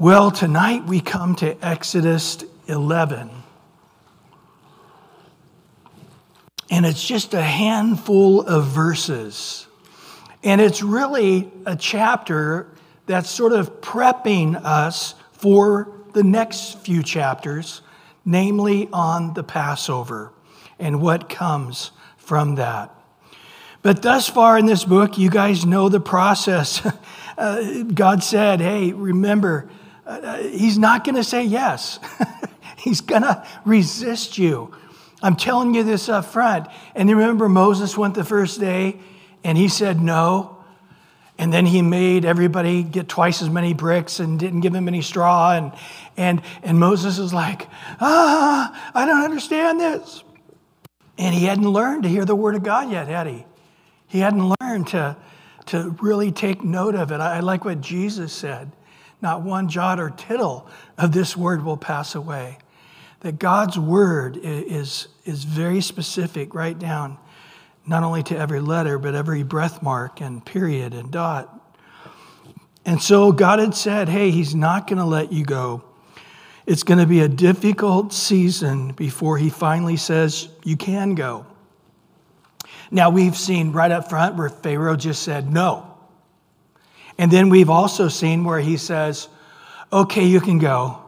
Well, tonight we come to Exodus 11. And it's just a handful of verses. And it's really a chapter that's sort of prepping us for the next few chapters, namely on the Passover and what comes from that. But thus far in this book, you guys know the process. uh, God said, hey, remember, uh, He's not going to say yes, He's going to resist you. I'm telling you this up front. And you remember Moses went the first day and he said no. And then he made everybody get twice as many bricks and didn't give him any straw. And, and, and Moses is like, ah, I don't understand this. And he hadn't learned to hear the word of God yet, had he? He hadn't learned to, to really take note of it. I like what Jesus said not one jot or tittle of this word will pass away that God's word is, is very specific, right down not only to every letter, but every breath mark and period and dot. And so God had said, hey, He's not going to let you go. It's going to be a difficult season before He finally says, you can go. Now, we've seen right up front where Pharaoh just said no. And then we've also seen where he says, okay, you can go.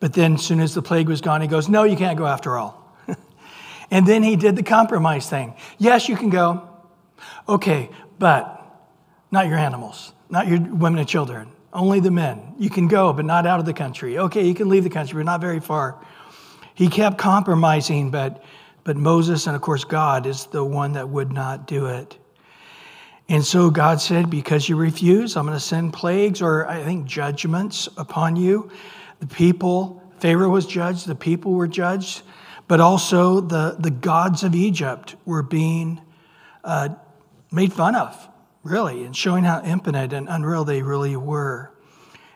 But then, as soon as the plague was gone, he goes, No, you can't go after all. and then he did the compromise thing. Yes, you can go. Okay, but not your animals, not your women and children, only the men. You can go, but not out of the country. Okay, you can leave the country, but not very far. He kept compromising, but, but Moses and, of course, God is the one that would not do it. And so God said, Because you refuse, I'm going to send plagues or I think judgments upon you. The people, Pharaoh was judged, the people were judged, but also the, the gods of Egypt were being uh, made fun of, really, and showing how impotent and unreal they really were.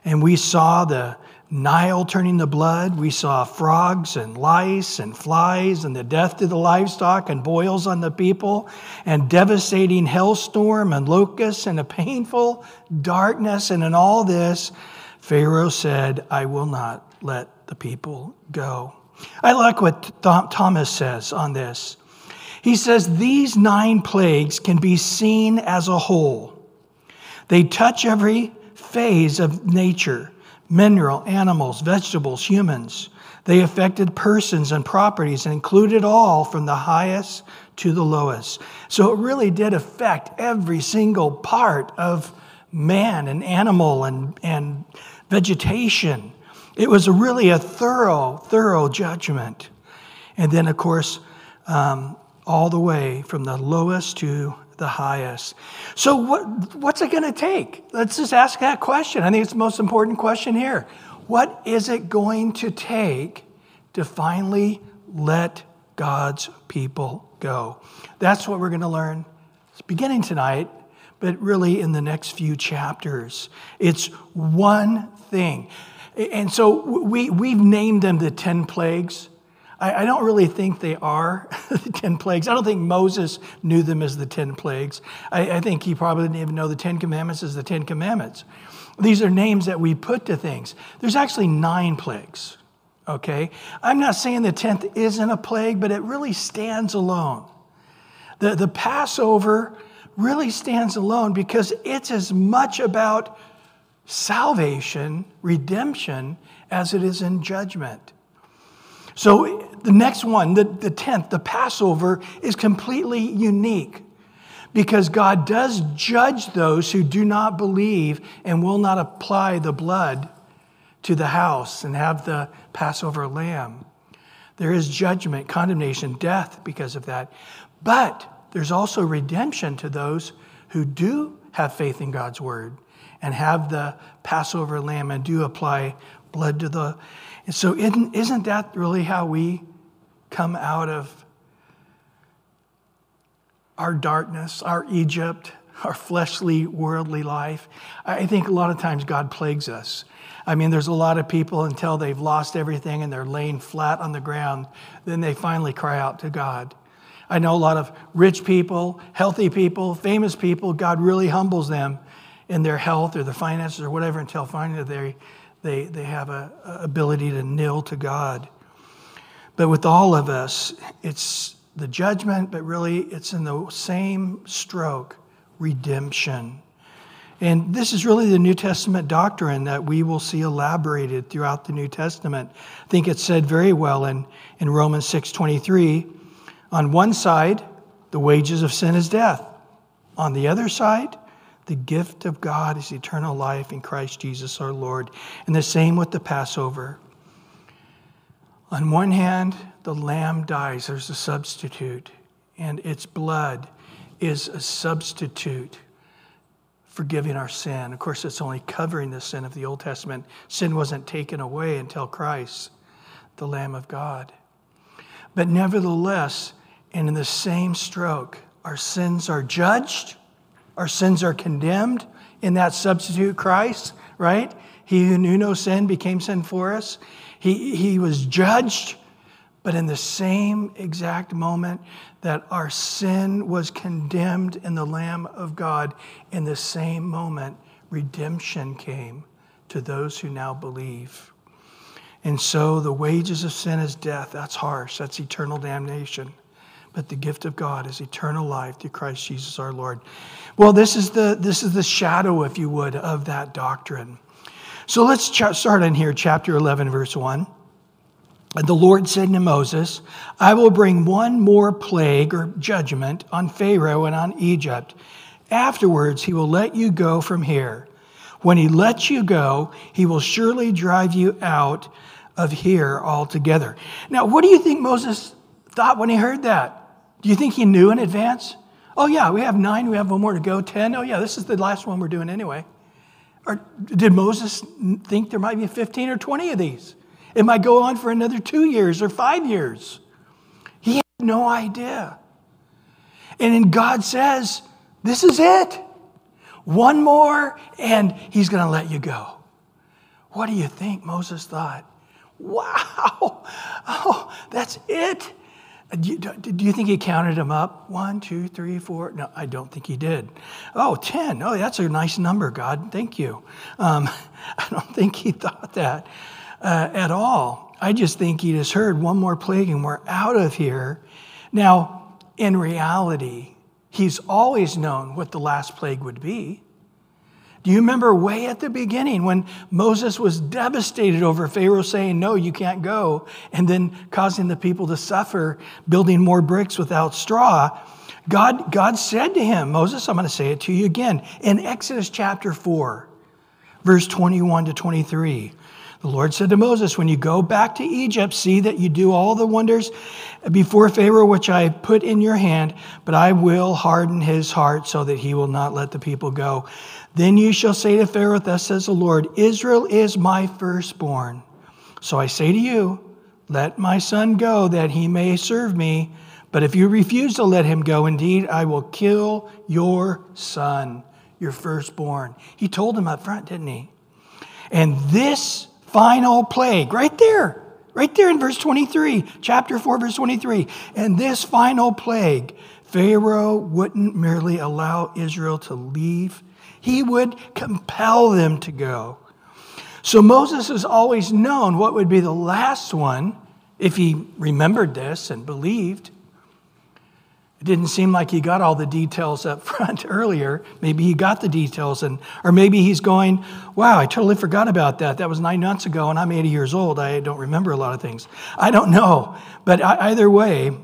And we saw the Nile turning to blood. We saw frogs and lice and flies and the death to the livestock and boils on the people and devastating hailstorm and locusts and a painful darkness. And in all this, Pharaoh said, I will not let the people go. I like what Thomas says on this. He says, These nine plagues can be seen as a whole. They touch every phase of nature mineral, animals, vegetables, humans. They affected persons and properties and included all from the highest to the lowest. So it really did affect every single part of man and animal and, and vegetation. It was really a thorough, thorough judgment. And then, of course, um, all the way from the lowest to the highest. So, what, what's it going to take? Let's just ask that question. I think it's the most important question here. What is it going to take to finally let God's people go? That's what we're going to learn. It's beginning tonight, but really in the next few chapters. It's one thing. And so we, we've named them the 10 plagues. I, I don't really think they are the 10 plagues. I don't think Moses knew them as the 10 plagues. I, I think he probably didn't even know the 10 commandments as the 10 commandments. These are names that we put to things. There's actually nine plagues, okay? I'm not saying the 10th isn't a plague, but it really stands alone. The, the Passover really stands alone because it's as much about salvation, redemption, as it is in judgment. So the next one, the, the 10th, the Passover, is completely unique because God does judge those who do not believe and will not apply the blood to the house and have the Passover lamb. There is judgment, condemnation, death because of that. But there's also redemption to those who do have faith in God's word and have the Passover lamb and do apply blood to the. And so, isn't, isn't that really how we come out of our darkness, our Egypt, our fleshly, worldly life? I think a lot of times God plagues us. I mean, there's a lot of people until they've lost everything and they're laying flat on the ground, then they finally cry out to God. I know a lot of rich people, healthy people, famous people, God really humbles them in their health or their finances or whatever until finally they, they, they have a, a ability to kneel to God. But with all of us, it's the judgment, but really it's in the same stroke redemption. And this is really the New Testament doctrine that we will see elaborated throughout the New Testament. I think it's said very well in, in Romans 6:23. On one side, the wages of sin is death. On the other side, the gift of God is eternal life in Christ Jesus our Lord. And the same with the Passover. On one hand, the lamb dies, there's a substitute, and its blood is a substitute forgiving our sin. Of course, it's only covering the sin of the Old Testament. Sin wasn't taken away until Christ, the Lamb of God. But nevertheless, and in the same stroke, our sins are judged, our sins are condemned in that substitute Christ, right? He who knew no sin became sin for us. He, he was judged, but in the same exact moment that our sin was condemned in the Lamb of God, in the same moment, redemption came to those who now believe. And so the wages of sin is death. That's harsh, that's eternal damnation. But the gift of God is eternal life through Christ Jesus our Lord. Well, this is the, this is the shadow, if you would, of that doctrine. So let's ch- start in here, chapter 11, verse 1. And the Lord said to Moses, I will bring one more plague or judgment on Pharaoh and on Egypt. Afterwards, he will let you go from here. When he lets you go, he will surely drive you out of here altogether. Now, what do you think Moses thought when he heard that? Do you think he knew in advance? Oh, yeah, we have nine, we have one more to go, ten. Oh, yeah, this is the last one we're doing anyway. Or did Moses think there might be 15 or 20 of these? It might go on for another two years or five years. He had no idea. And then God says, This is it. One more, and he's going to let you go. What do you think Moses thought? Wow, oh, that's it. Do you, do you, think he counted them up? One, two, three, four? No, I don't think he did. Oh, ten. Oh, that's a nice number, God. Thank you. Um, I don't think he thought that uh, at all. I just think he just heard one more plague and we're out of here. Now, in reality, he's always known what the last plague would be. Do you remember way at the beginning when Moses was devastated over Pharaoh saying, No, you can't go, and then causing the people to suffer, building more bricks without straw? God, God said to him, Moses, I'm going to say it to you again, in Exodus chapter 4, verse 21 to 23. The Lord said to Moses, When you go back to Egypt, see that you do all the wonders before Pharaoh which I put in your hand, but I will harden his heart so that he will not let the people go. Then you shall say to Pharaoh, Thus says the Lord, Israel is my firstborn. So I say to you, Let my son go that he may serve me. But if you refuse to let him go, indeed, I will kill your son, your firstborn. He told him up front, didn't he? And this final plague, right there, right there in verse 23, chapter 4, verse 23. And this final plague, Pharaoh wouldn't merely allow Israel to leave, he would compel them to go. So Moses has always known what would be the last one if he remembered this and believed. It didn't seem like he got all the details up front earlier. Maybe he got the details, and or maybe he's going, "Wow, I totally forgot about that. That was nine months ago, and I'm 80 years old. I don't remember a lot of things. I don't know." But either way,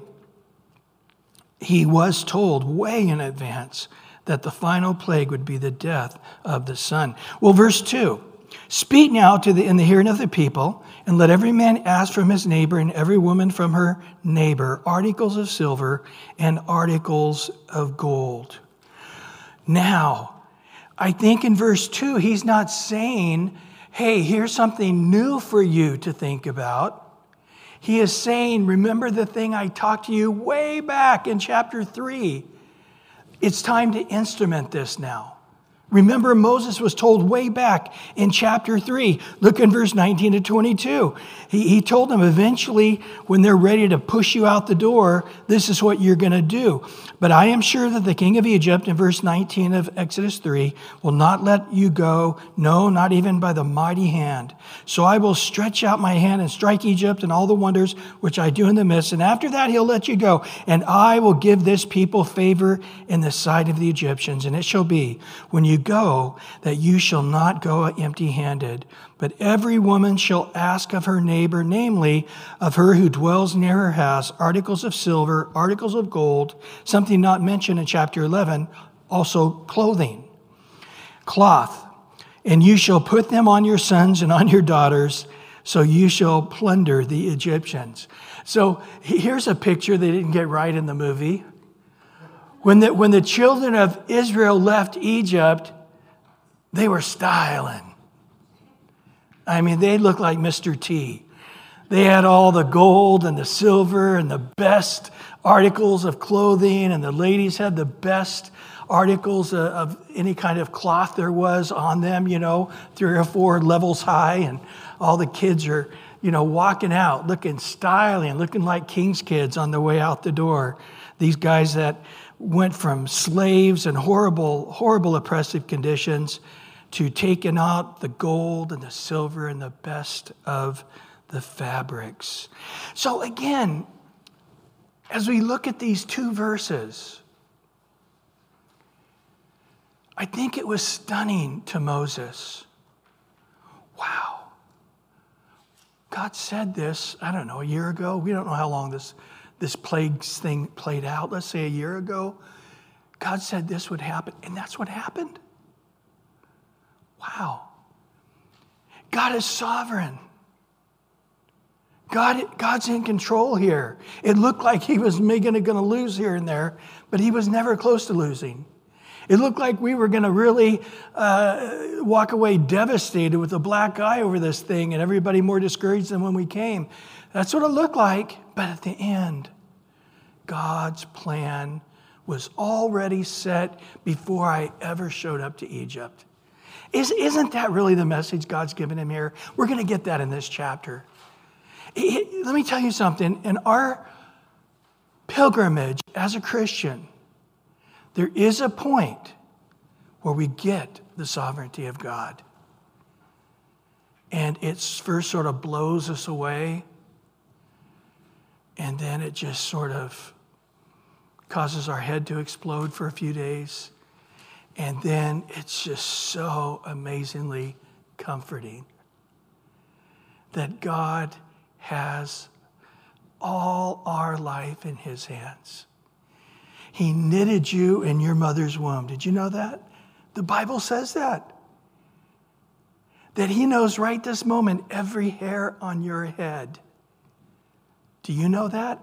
he was told way in advance that the final plague would be the death of the son. Well, verse two. Speak now to the, in the hearing of the people, and let every man ask from his neighbor and every woman from her neighbor articles of silver and articles of gold. Now, I think in verse 2, he's not saying, hey, here's something new for you to think about. He is saying, remember the thing I talked to you way back in chapter 3. It's time to instrument this now. Remember, Moses was told way back in chapter 3. Look in verse 19 to 22. He, he told them eventually, when they're ready to push you out the door, this is what you're going to do. But I am sure that the king of Egypt, in verse 19 of Exodus 3, will not let you go, no, not even by the mighty hand. So I will stretch out my hand and strike Egypt and all the wonders which I do in the midst. And after that, he'll let you go. And I will give this people favor in the sight of the Egyptians. And it shall be, when you go, that you shall not go empty handed. But every woman shall ask of her neighbor, namely of her who dwells near her house, articles of silver, articles of gold, something not mentioned in chapter 11, also clothing, cloth. And you shall put them on your sons and on your daughters, so you shall plunder the Egyptians. So here's a picture they didn't get right in the movie. When the, when the children of Israel left Egypt, they were styling. I mean, they looked like Mr. T. They had all the gold and the silver and the best articles of clothing, and the ladies had the best articles of any kind of cloth there was on them, you know, three or four levels high, and all the kids are, you know, walking out looking styling, looking like king's kids on the way out the door. These guys that went from slaves and horrible, horrible oppressive conditions to taking out the gold and the silver and the best of the fabrics. So, again, as we look at these two verses, I think it was stunning to Moses. Wow. God said this, I don't know, a year ago. We don't know how long this this plagues thing played out, let's say a year ago, God said this would happen, and that's what happened. Wow. God is sovereign. God, God's in control here. It looked like he was going to lose here and there, but he was never close to losing. It looked like we were going to really uh, walk away devastated with a black eye over this thing and everybody more discouraged than when we came. That's what it looked like. But at the end, God's plan was already set before I ever showed up to Egypt. Is, isn't that really the message God's given him here? We're going to get that in this chapter. It, let me tell you something. In our pilgrimage as a Christian, there is a point where we get the sovereignty of God. And it first sort of blows us away and then it just sort of causes our head to explode for a few days. And then it's just so amazingly comforting that God has all our life in His hands. He knitted you in your mother's womb. Did you know that? The Bible says that. That He knows right this moment every hair on your head. Do you know that?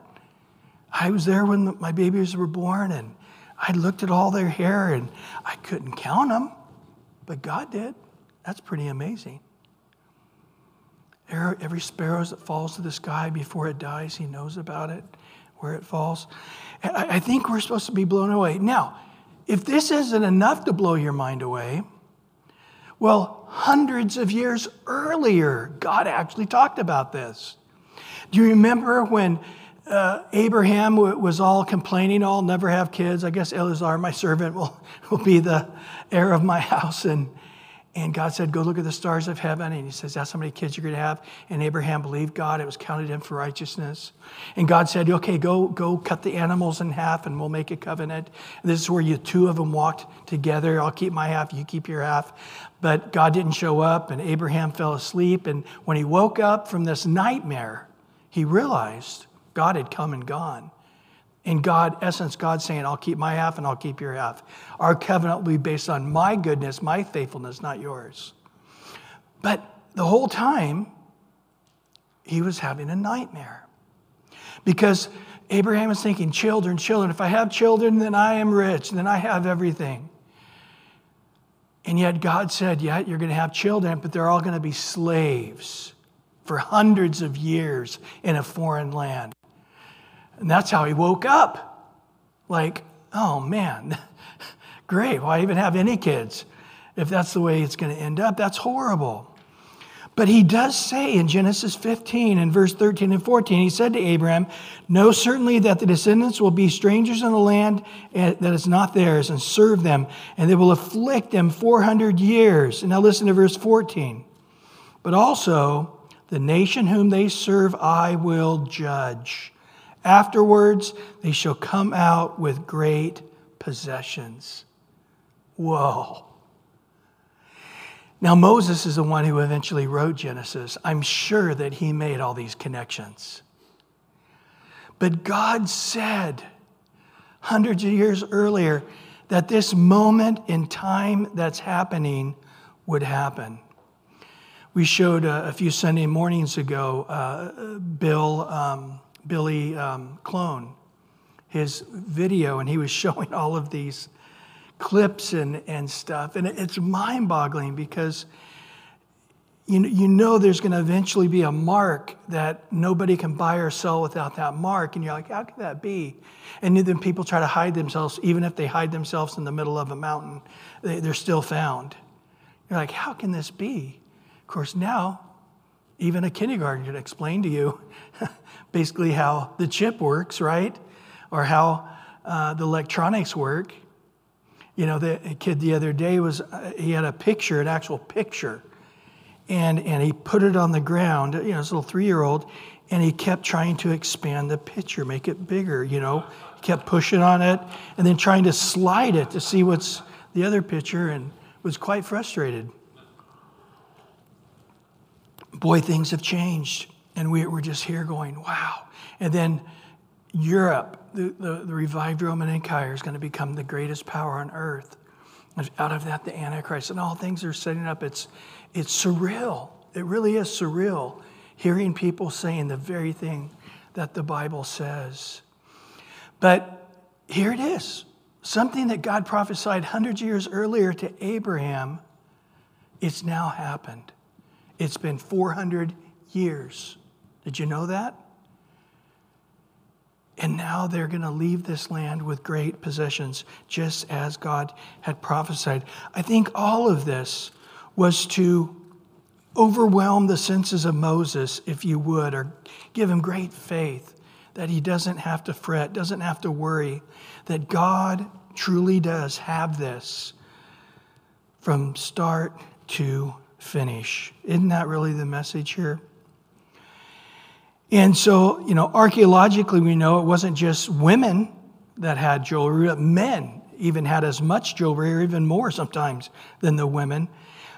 I was there when my babies were born and I looked at all their hair and I couldn't count them, but God did. That's pretty amazing. Every sparrow that falls to the sky before it dies, he knows about it, where it falls. I think we're supposed to be blown away. Now, if this isn't enough to blow your mind away, well, hundreds of years earlier, God actually talked about this. Do you remember when uh, Abraham was all complaining, I'll never have kids. I guess Eliezer, my servant, will, will be the heir of my house. And, and God said, Go look at the stars of heaven. And he says, That's how many kids you're going to have. And Abraham believed God. It was counted him for righteousness. And God said, Okay, go, go cut the animals in half and we'll make a covenant. This is where you two of them walked together. I'll keep my half, you keep your half. But God didn't show up, and Abraham fell asleep. And when he woke up from this nightmare, he realized God had come and gone. In God, essence, God saying, I'll keep my half and I'll keep your half. Our covenant will be based on my goodness, my faithfulness, not yours. But the whole time, he was having a nightmare. Because Abraham is thinking, children, children. If I have children, then I am rich, then I have everything. And yet God said, Yeah, you're going to have children, but they're all going to be slaves for hundreds of years in a foreign land. And that's how he woke up. Like, oh man, great. Why even have any kids? if that's the way it's going to end up. That's horrible. But he does say in Genesis 15 and verse 13 and 14, he said to Abraham, Know certainly that the descendants will be strangers in the land eh, that is not theirs and serve them, and they will afflict them 400 years. And now listen to verse 14. But also, the nation whom they serve I will judge. Afterwards, they shall come out with great possessions. Whoa. Now, Moses is the one who eventually wrote Genesis. I'm sure that he made all these connections. But God said hundreds of years earlier that this moment in time that's happening would happen. We showed a, a few Sunday mornings ago uh, Bill, um, Billy um, Crone, his video, and he was showing all of these clips and, and stuff. And it's mind boggling because you, you know there's going to eventually be a mark that nobody can buy or sell without that mark. And you're like, how can that be? And then people try to hide themselves, even if they hide themselves in the middle of a mountain, they, they're still found. You're like, how can this be? Of course, now, even a kindergarten can explain to you basically how the chip works, right? Or how uh, the electronics work. You know, the kid the other day was, uh, he had a picture, an actual picture, and, and he put it on the ground, you know, this little three year old, and he kept trying to expand the picture, make it bigger, you know. He kept pushing on it and then trying to slide it to see what's the other picture and was quite frustrated. Boy, things have changed. And we, we're just here going, wow. And then Europe, the, the, the revived Roman Empire is going to become the greatest power on earth. And out of that, the Antichrist and all things are setting up. It's, it's surreal. It really is surreal hearing people saying the very thing that the Bible says. But here it is something that God prophesied hundreds of years earlier to Abraham. It's now happened. It's been 400 years. Did you know that? And now they're going to leave this land with great possessions, just as God had prophesied. I think all of this was to overwhelm the senses of Moses, if you would, or give him great faith that he doesn't have to fret, doesn't have to worry, that God truly does have this from start to finish. Isn't that really the message here? And so, you know, archaeologically, we know it wasn't just women that had jewelry, men even had as much jewelry, or even more sometimes, than the women.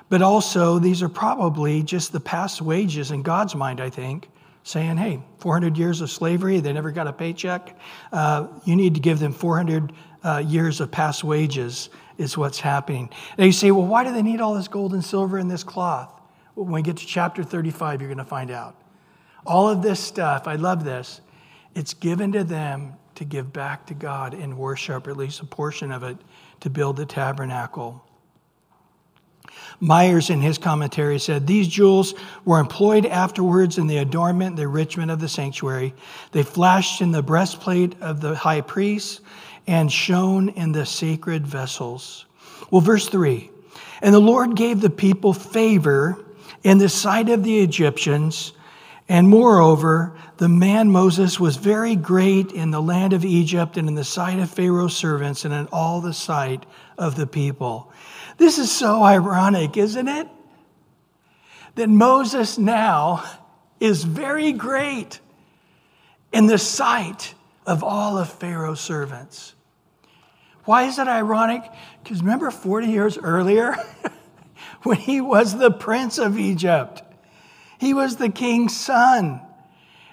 But also, these are probably just the past wages in God's mind, I think, saying, hey, 400 years of slavery, they never got a paycheck. Uh, you need to give them 400 uh, years of past wages, is what's happening. Now you say, well, why do they need all this gold and silver and this cloth? Well, when we get to chapter 35, you're going to find out. All of this stuff, I love this, it's given to them to give back to God in worship, or at least a portion of it, to build the tabernacle. Myers, in his commentary, said these jewels were employed afterwards in the adornment, the enrichment of the sanctuary. They flashed in the breastplate of the high priest and shone in the sacred vessels. Well, verse 3 And the Lord gave the people favor in the sight of the Egyptians and moreover, the man Moses was very great in the land of Egypt and in the sight of Pharaoh's servants and in all the sight of the people. This is so ironic, isn't it? That Moses now is very great in the sight of all of Pharaoh's servants. Why is it ironic? Because remember 40 years earlier when he was the prince of Egypt? He was the king's son.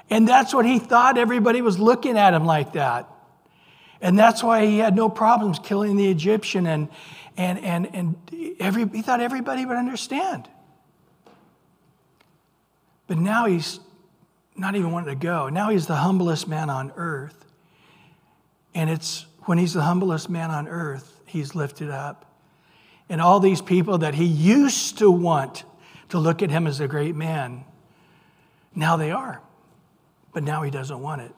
And that's what he thought everybody was looking at him like that. And that's why he had no problems killing the Egyptian and, and, and, and every, he thought everybody would understand. But now he's not even wanting to go. Now he's the humblest man on earth. And it's when he's the humblest man on earth, he's lifted up. And all these people that he used to want to look at him as a great man. Now they are, but now he doesn't want it.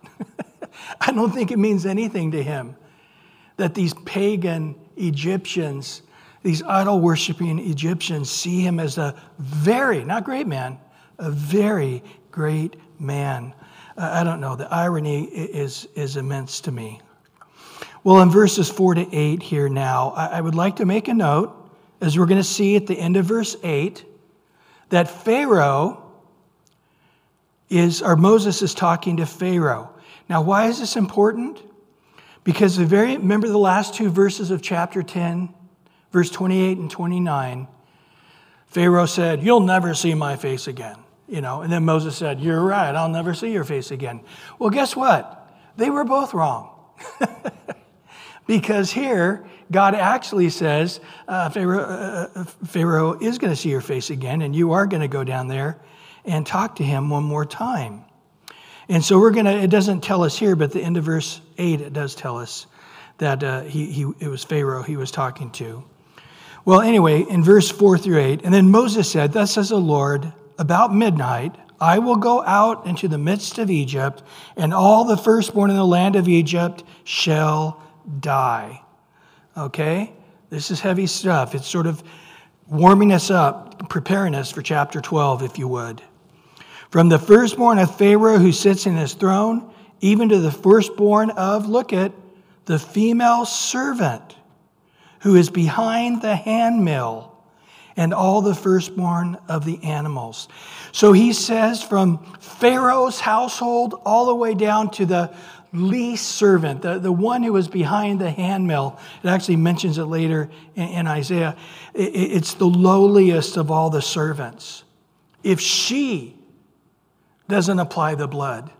I don't think it means anything to him that these pagan Egyptians these idol worshiping Egyptians see him as a very, not great man, a very great man. Uh, I don't know, the irony is, is immense to me. Well, in verses 4 to 8 here now, I, would like to make a note, as we're going to see at the end of verse 8, that Pharaoh is, or Moses is talking to Pharaoh. Now, why is this important? Because the very, remember the last two verses of chapter 10, verse 28 and 29, Pharaoh said, You'll never see my face again. You know, and then Moses said, You're right, I'll never see your face again. Well, guess what? They were both wrong. because here, God actually says, uh, Pharaoh, uh, uh Pharaoh is going to see your face again, and you are going to go down there and talk to him one more time. And so we're going to, it doesn't tell us here, but the end of verse 8, it does tell us that uh, he, he, it was Pharaoh he was talking to. Well, anyway, in verse 4 through 8, and then Moses said, Thus says the Lord, about midnight, I will go out into the midst of Egypt, and all the firstborn in the land of Egypt shall die. Okay? This is heavy stuff. It's sort of warming us up, preparing us for chapter 12, if you would. From the firstborn of Pharaoh who sits in his throne, even to the firstborn of, look at, the female servant who is behind the handmill and all the firstborn of the animals. So he says from Pharaoh's household all the way down to the least servant, the, the one who was behind the handmill. It actually mentions it later in, in Isaiah. It, it's the lowliest of all the servants. If she doesn't apply the blood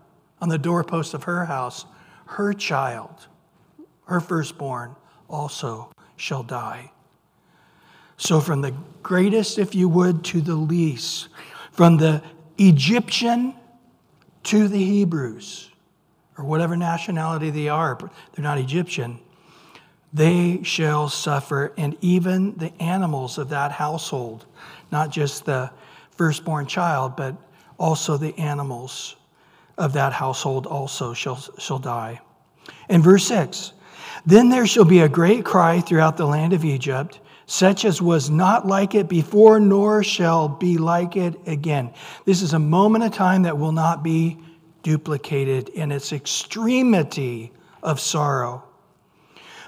on the doorpost of her house, her child, her firstborn, also shall die. So, from the greatest, if you would, to the least, from the Egyptian to the Hebrews, or whatever nationality they are, they're not Egyptian, they shall suffer, and even the animals of that household, not just the firstborn child, but also the animals of that household also shall, shall die. In verse 6, then there shall be a great cry throughout the land of Egypt such as was not like it before, nor shall be like it again. This is a moment of time that will not be duplicated in its extremity of sorrow.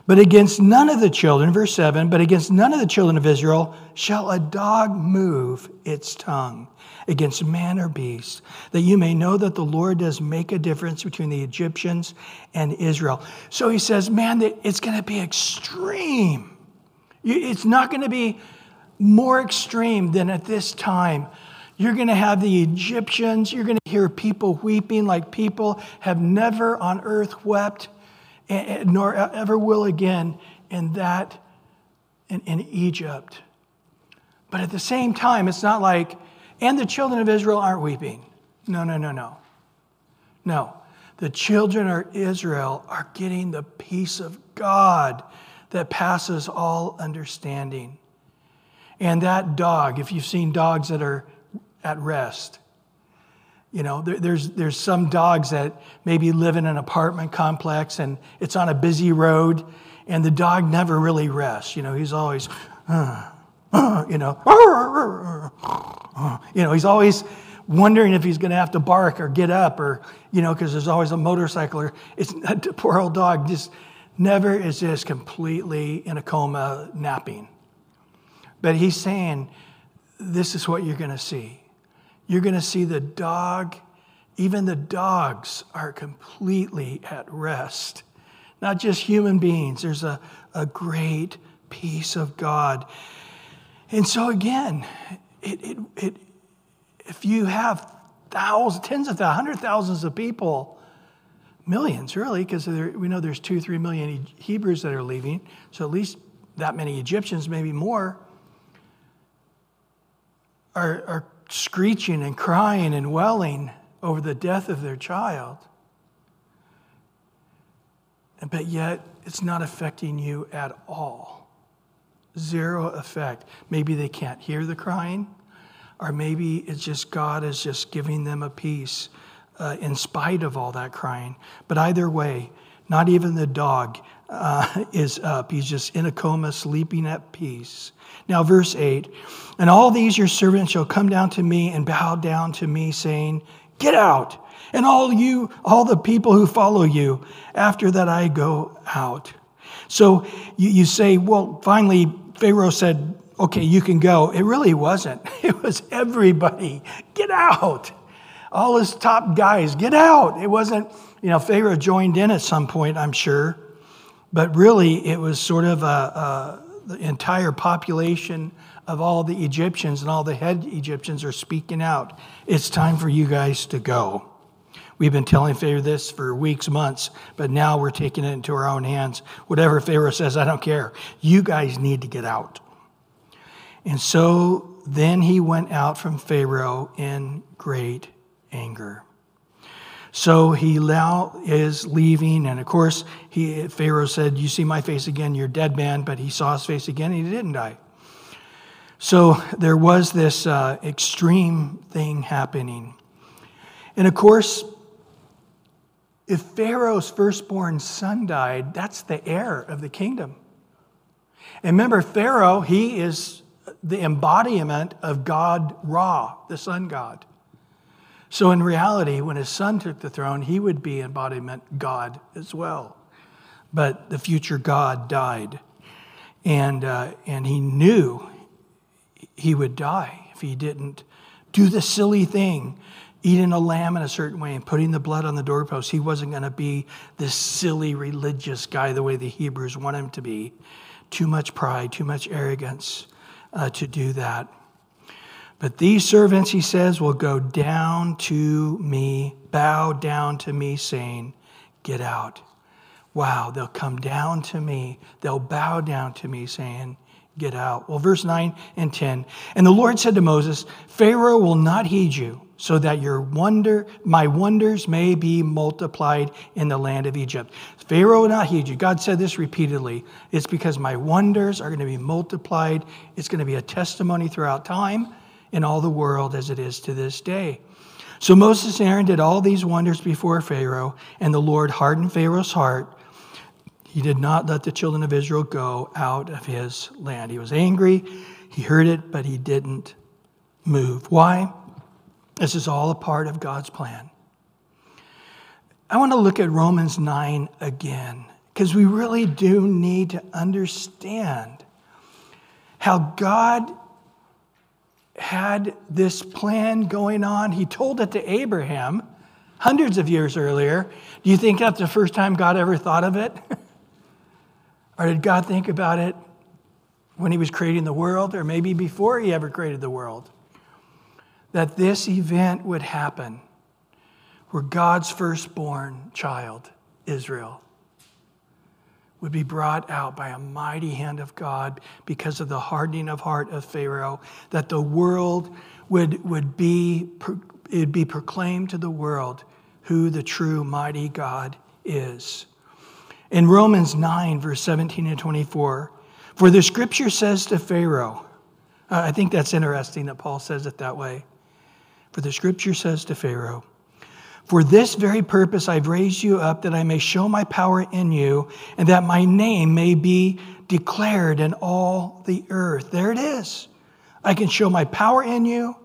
But against none of the children, verse 7, but against none of the children of Israel shall a dog move its tongue against man or beast, that you may know that the Lord does make a difference between the Egyptians and Israel. So he says, man, it's going to be extreme. It's not going to be more extreme than at this time. You're going to have the Egyptians, you're going to hear people weeping like people have never on earth wept, nor ever will again in that, in, in Egypt. But at the same time, it's not like, and the children of Israel aren't weeping. No, no, no, no. No. The children of Israel are getting the peace of God that passes all understanding. And that dog, if you've seen dogs that are at rest, you know, there, there's, there's some dogs that maybe live in an apartment complex and it's on a busy road, and the dog never really rests. You know, he's always, uh, uh, you know, uh, you know, he's always wondering if he's going to have to bark or get up or, you know, because there's always a motorcycle or it's a poor old dog just never is just completely in a coma napping. But he's saying, this is what you're going to see. You're going to see the dog, even the dogs are completely at rest. Not just human beings, there's a, a great peace of God. And so, again, it, it, it, if you have thousands, tens of thousands, hundred thousands of people millions, really, because we know there's two, three million Hebrews that are leaving, so at least that many Egyptians, maybe more, are, are screeching and crying and welling over the death of their child. But yet, it's not affecting you at all. Zero effect. Maybe they can't hear the crying, or maybe it's just God is just giving them a peace uh, in spite of all that crying. But either way, not even the dog uh, is up. He's just in a coma, sleeping at peace. Now, verse 8 And all these your servants shall come down to me and bow down to me, saying, Get out, and all you, all the people who follow you, after that I go out. So you, you say, Well, finally, Pharaoh said, Okay, you can go. It really wasn't. It was everybody, get out. All his top guys, get out. It wasn't, you know, Pharaoh joined in at some point, I'm sure. But really, it was sort of a, a, the entire population of all the Egyptians and all the head Egyptians are speaking out. It's time for you guys to go. We've been telling Pharaoh this for weeks, months, but now we're taking it into our own hands. Whatever Pharaoh says, I don't care. You guys need to get out. And so then he went out from Pharaoh in great anger. So he now is leaving, and of course, he, Pharaoh said, You see my face again, you're dead man, but he saw his face again, and he didn't die. So there was this uh, extreme thing happening. And of course, if Pharaoh's firstborn son died, that's the heir of the kingdom. And remember, Pharaoh, he is the embodiment of God Ra, the sun god. So, in reality, when his son took the throne, he would be embodiment God as well. But the future God died. And, uh, and he knew he would die if he didn't do the silly thing, eating a lamb in a certain way and putting the blood on the doorpost. He wasn't going to be this silly religious guy the way the Hebrews want him to be. Too much pride, too much arrogance uh, to do that. But these servants, he says, will go down to me, bow down to me, saying, Get out. Wow, they'll come down to me. They'll bow down to me, saying, Get out. Well, verse 9 and 10. And the Lord said to Moses, Pharaoh will not heed you, so that your wonder, my wonders may be multiplied in the land of Egypt. Pharaoh will not heed you. God said this repeatedly. It's because my wonders are going to be multiplied. It's going to be a testimony throughout time in all the world as it is to this day. So Moses and Aaron did all these wonders before Pharaoh, and the Lord hardened Pharaoh's heart. He did not let the children of Israel go out of his land. He was angry. He heard it, but he didn't move. Why? This is all a part of God's plan. I want to look at Romans 9 again, because we really do need to understand how God had this plan going on. He told it to Abraham hundreds of years earlier. Do you think that's the first time God ever thought of it? or did God think about it when he was creating the world, or maybe before he ever created the world? That this event would happen where God's firstborn child, Israel, would be brought out by a mighty hand of God because of the hardening of heart of Pharaoh, that the world would, would be, it'd be proclaimed to the world who the true mighty God is. In Romans 9, verse 17 and 24, for the scripture says to Pharaoh, uh, I think that's interesting that Paul says it that way. For the scripture says to Pharaoh, for this very purpose I've raised you up, that I may show my power in you, and that my name may be declared in all the earth. There it is. I can show my power in you,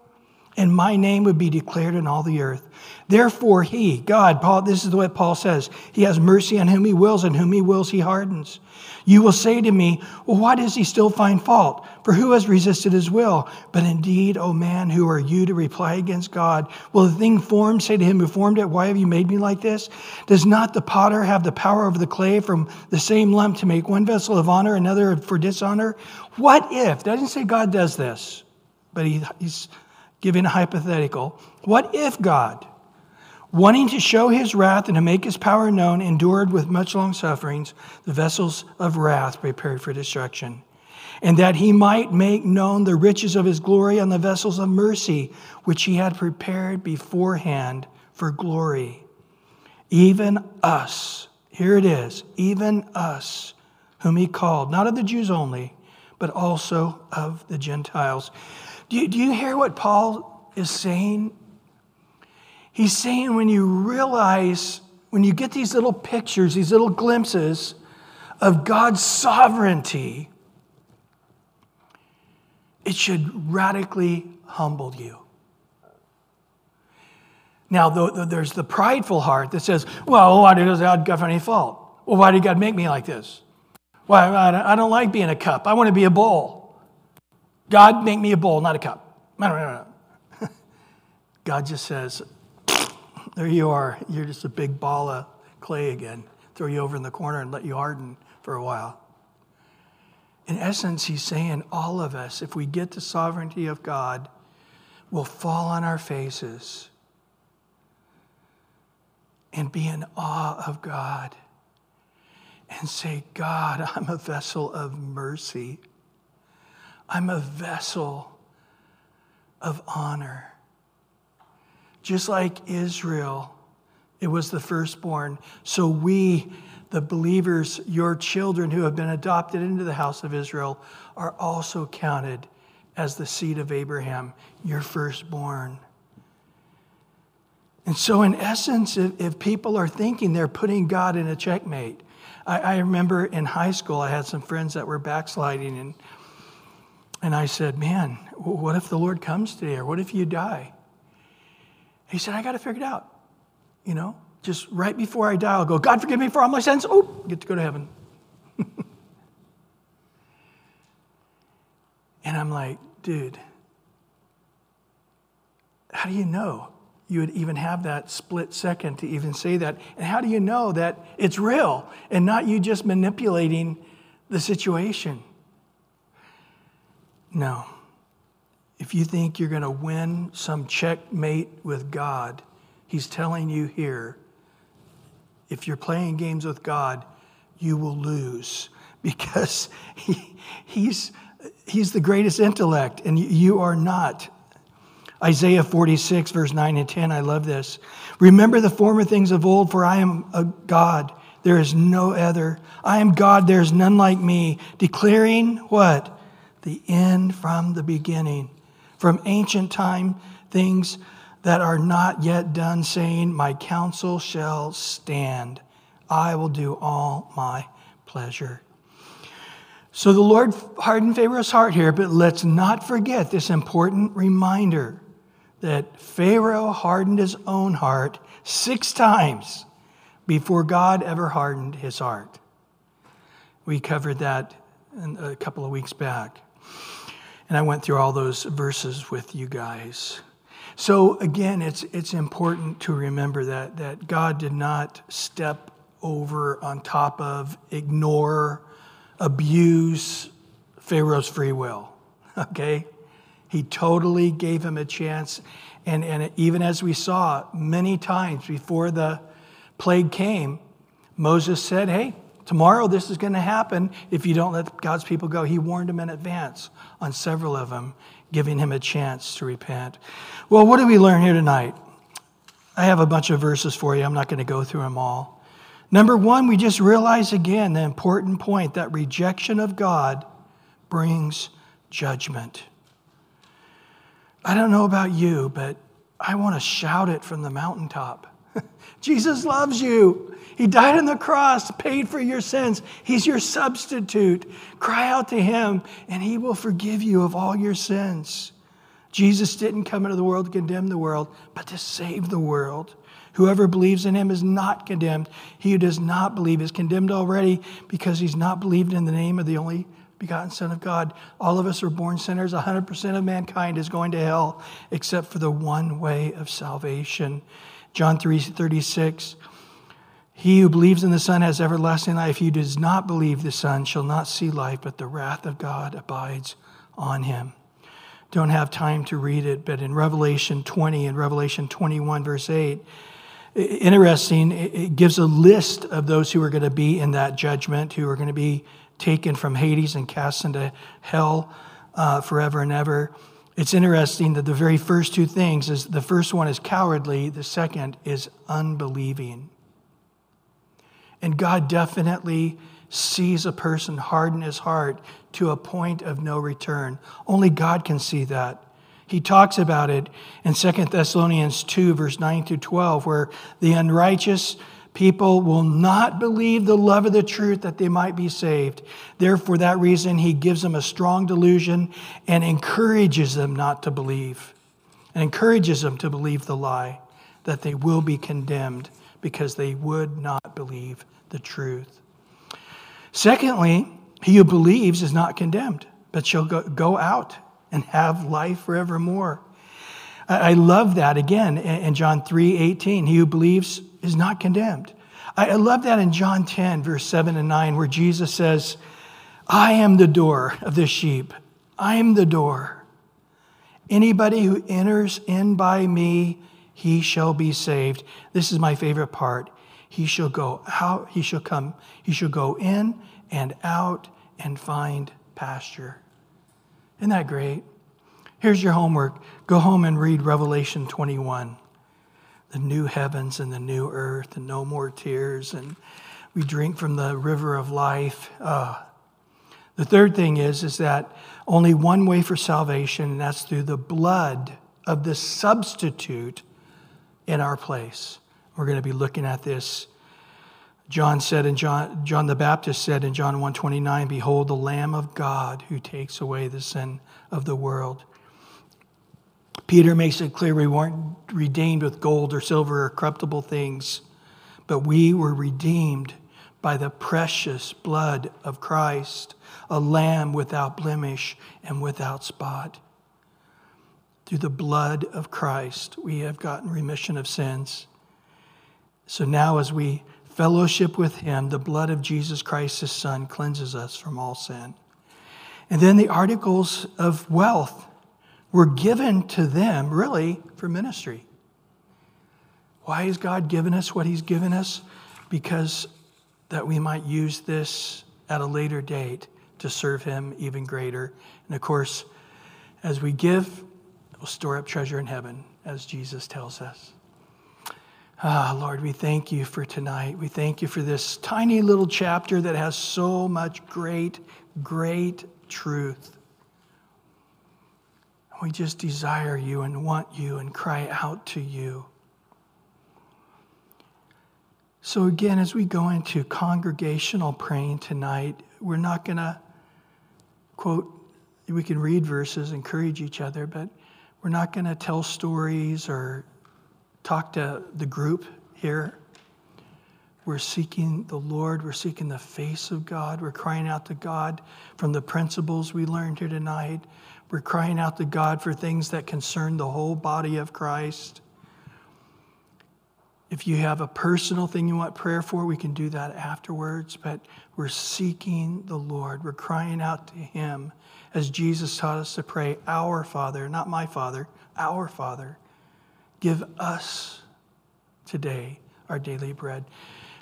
and my name would be declared in all the earth. Therefore, he, God, Paul, this is what Paul says, he has mercy on whom he wills, and whom he wills, he hardens. You will say to me, Well, why does he still find fault? For who has resisted his will? But indeed, O man, who are you to reply against God? Will the thing formed say to him who formed it, Why have you made me like this? Does not the potter have the power over the clay from the same lump to make one vessel of honor, another for dishonor? What if? Doesn't say God does this, but he, he's giving a hypothetical. What if God? wanting to show his wrath and to make his power known, endured with much long sufferings the vessels of wrath prepared for destruction, and that he might make known the riches of his glory on the vessels of mercy, which he had prepared beforehand for glory. Even us, here it is, even us, whom he called, not of the Jews only, but also of the Gentiles. Do you, do you hear what Paul is saying He's saying when you realize, when you get these little pictures, these little glimpses of God's sovereignty, it should radically humble you. Now, there's the prideful heart that says, well, why does God have any fault? Well, why did God make me like this? Why, I don't like being a cup. I want to be a bowl. God, make me a bowl, not a cup. No, no, no. God just says, there you are. You're just a big ball of clay again. Throw you over in the corner and let you harden for a while. In essence, he's saying all of us, if we get the sovereignty of God, will fall on our faces and be in awe of God and say, God, I'm a vessel of mercy. I'm a vessel of honor. Just like Israel, it was the firstborn. So we, the believers, your children who have been adopted into the house of Israel, are also counted as the seed of Abraham, your firstborn. And so, in essence, if, if people are thinking they're putting God in a checkmate, I, I, remember in high school, I had some friends that were backsliding, and, and I said, Man, what if the Lord comes today, or what if you die? He said, I got to figure it out. You know, just right before I die, I'll go, God, forgive me for all my sins. Oh, get to go to heaven. and I'm like, dude, how do you know? you would even have that split second to even say that? And how do you know that it's real and not you just manipulating the situation? No. If you think you're going to win some checkmate with God, He's telling you here if you're playing games with God, you will lose because he, he's, he's the greatest intellect and you are not. Isaiah 46, verse 9 and 10. I love this. Remember the former things of old, for I am a God. There is no other. I am God. There is none like me. Declaring what? The end from the beginning. From ancient time, things that are not yet done, saying, My counsel shall stand. I will do all my pleasure. So the Lord hardened Pharaoh's heart here, but let's not forget this important reminder that Pharaoh hardened his own heart six times before God ever hardened his heart. We covered that a couple of weeks back. And I went through all those verses with you guys. So again, it's, it's important to remember that, that God did not step over on top of, ignore, abuse Pharaoh's free will. Okay? He totally gave him a chance. And, and even as we saw many times before the plague came, Moses said, Hey, tomorrow this is going to happen if you don't let God's people go. He warned him in advance on several of them, giving him a chance to repent. Well, what do we learn here tonight? I have a bunch of verses for you. I'm not going to go through them all. Number one, we just realize again the important point that rejection of God brings judgment. I don't know about you, but I want to shout it from the mountaintop. Jesus loves you. He died on the cross, paid for your sins. He's your substitute. Cry out to him, and he will forgive you of all your sins. Jesus didn't come into the world to condemn the world, but to save the world. Whoever believes in him is not condemned. He who does not believe is condemned already because he's not believed in the name of the only begotten Son of God. All of us are born sinners. 100% of mankind is going to hell except for the one way of salvation. John 3 36. He who believes in the Son has everlasting life. He who does not believe the Son shall not see life, but the wrath of God abides on him. Don't have time to read it, but in Revelation 20 and Revelation 21, verse 8, interesting, it gives a list of those who are going to be in that judgment, who are going to be taken from Hades and cast into hell uh, forever and ever. It's interesting that the very first two things is the first one is cowardly, the second is unbelieving. And God definitely sees a person harden his heart to a point of no return. Only God can see that. He talks about it in 2 Thessalonians 2, verse 9 through 12, where the unrighteous People will not believe the love of the truth that they might be saved. Therefore, that reason, he gives them a strong delusion and encourages them not to believe, and encourages them to believe the lie that they will be condemned because they would not believe the truth. Secondly, he who believes is not condemned, but shall go go out and have life forevermore. I love that again in John 3 18. He who believes is not condemned. I love that in John 10, verse 7 and 9, where Jesus says, I am the door of the sheep. I am the door. Anybody who enters in by me, he shall be saved. This is my favorite part. He shall go out, he shall come, he shall go in and out and find pasture. Isn't that great? Here's your homework go home and read Revelation 21 the new heavens and the new earth, and no more tears, and we drink from the river of life. Uh, the third thing is, is that only one way for salvation, and that's through the blood of the substitute in our place. We're going to be looking at this. John said in John, John the Baptist said in John 129, Behold the Lamb of God who takes away the sin of the world. Peter makes it clear we weren't redeemed with gold or silver or corruptible things, but we were redeemed by the precious blood of Christ, a lamb without blemish and without spot. Through the blood of Christ, we have gotten remission of sins. So now, as we fellowship with Him, the blood of Jesus Christ, His Son, cleanses us from all sin. And then the articles of wealth were given to them really for ministry. Why has God given us what He's given us? Because that we might use this at a later date to serve Him even greater. And of course, as we give, we'll store up treasure in heaven, as Jesus tells us. Ah, Lord, we thank you for tonight. We thank you for this tiny little chapter that has so much great, great truth. We just desire you and want you and cry out to you. So, again, as we go into congregational praying tonight, we're not going to quote, we can read verses, encourage each other, but we're not going to tell stories or talk to the group here. We're seeking the Lord. We're seeking the face of God. We're crying out to God from the principles we learned here tonight. We're crying out to God for things that concern the whole body of Christ. If you have a personal thing you want prayer for, we can do that afterwards. But we're seeking the Lord. We're crying out to Him as Jesus taught us to pray, Our Father, not my Father, our Father. Give us today our daily bread.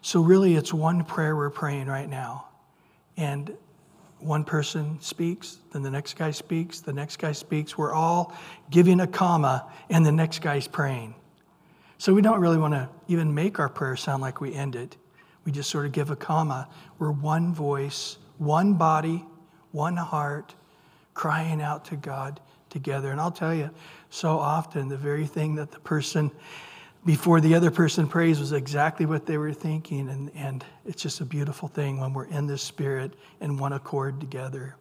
So, really, it's one prayer we're praying right now. And one person speaks, then the next guy speaks, the next guy speaks. We're all giving a comma, and the next guy's praying. So we don't really want to even make our prayer sound like we end it. We just sort of give a comma. We're one voice, one body, one heart, crying out to God together. And I'll tell you, so often the very thing that the person before the other person prays was exactly what they were thinking. And, and it's just a beautiful thing when we're in this spirit in one accord together.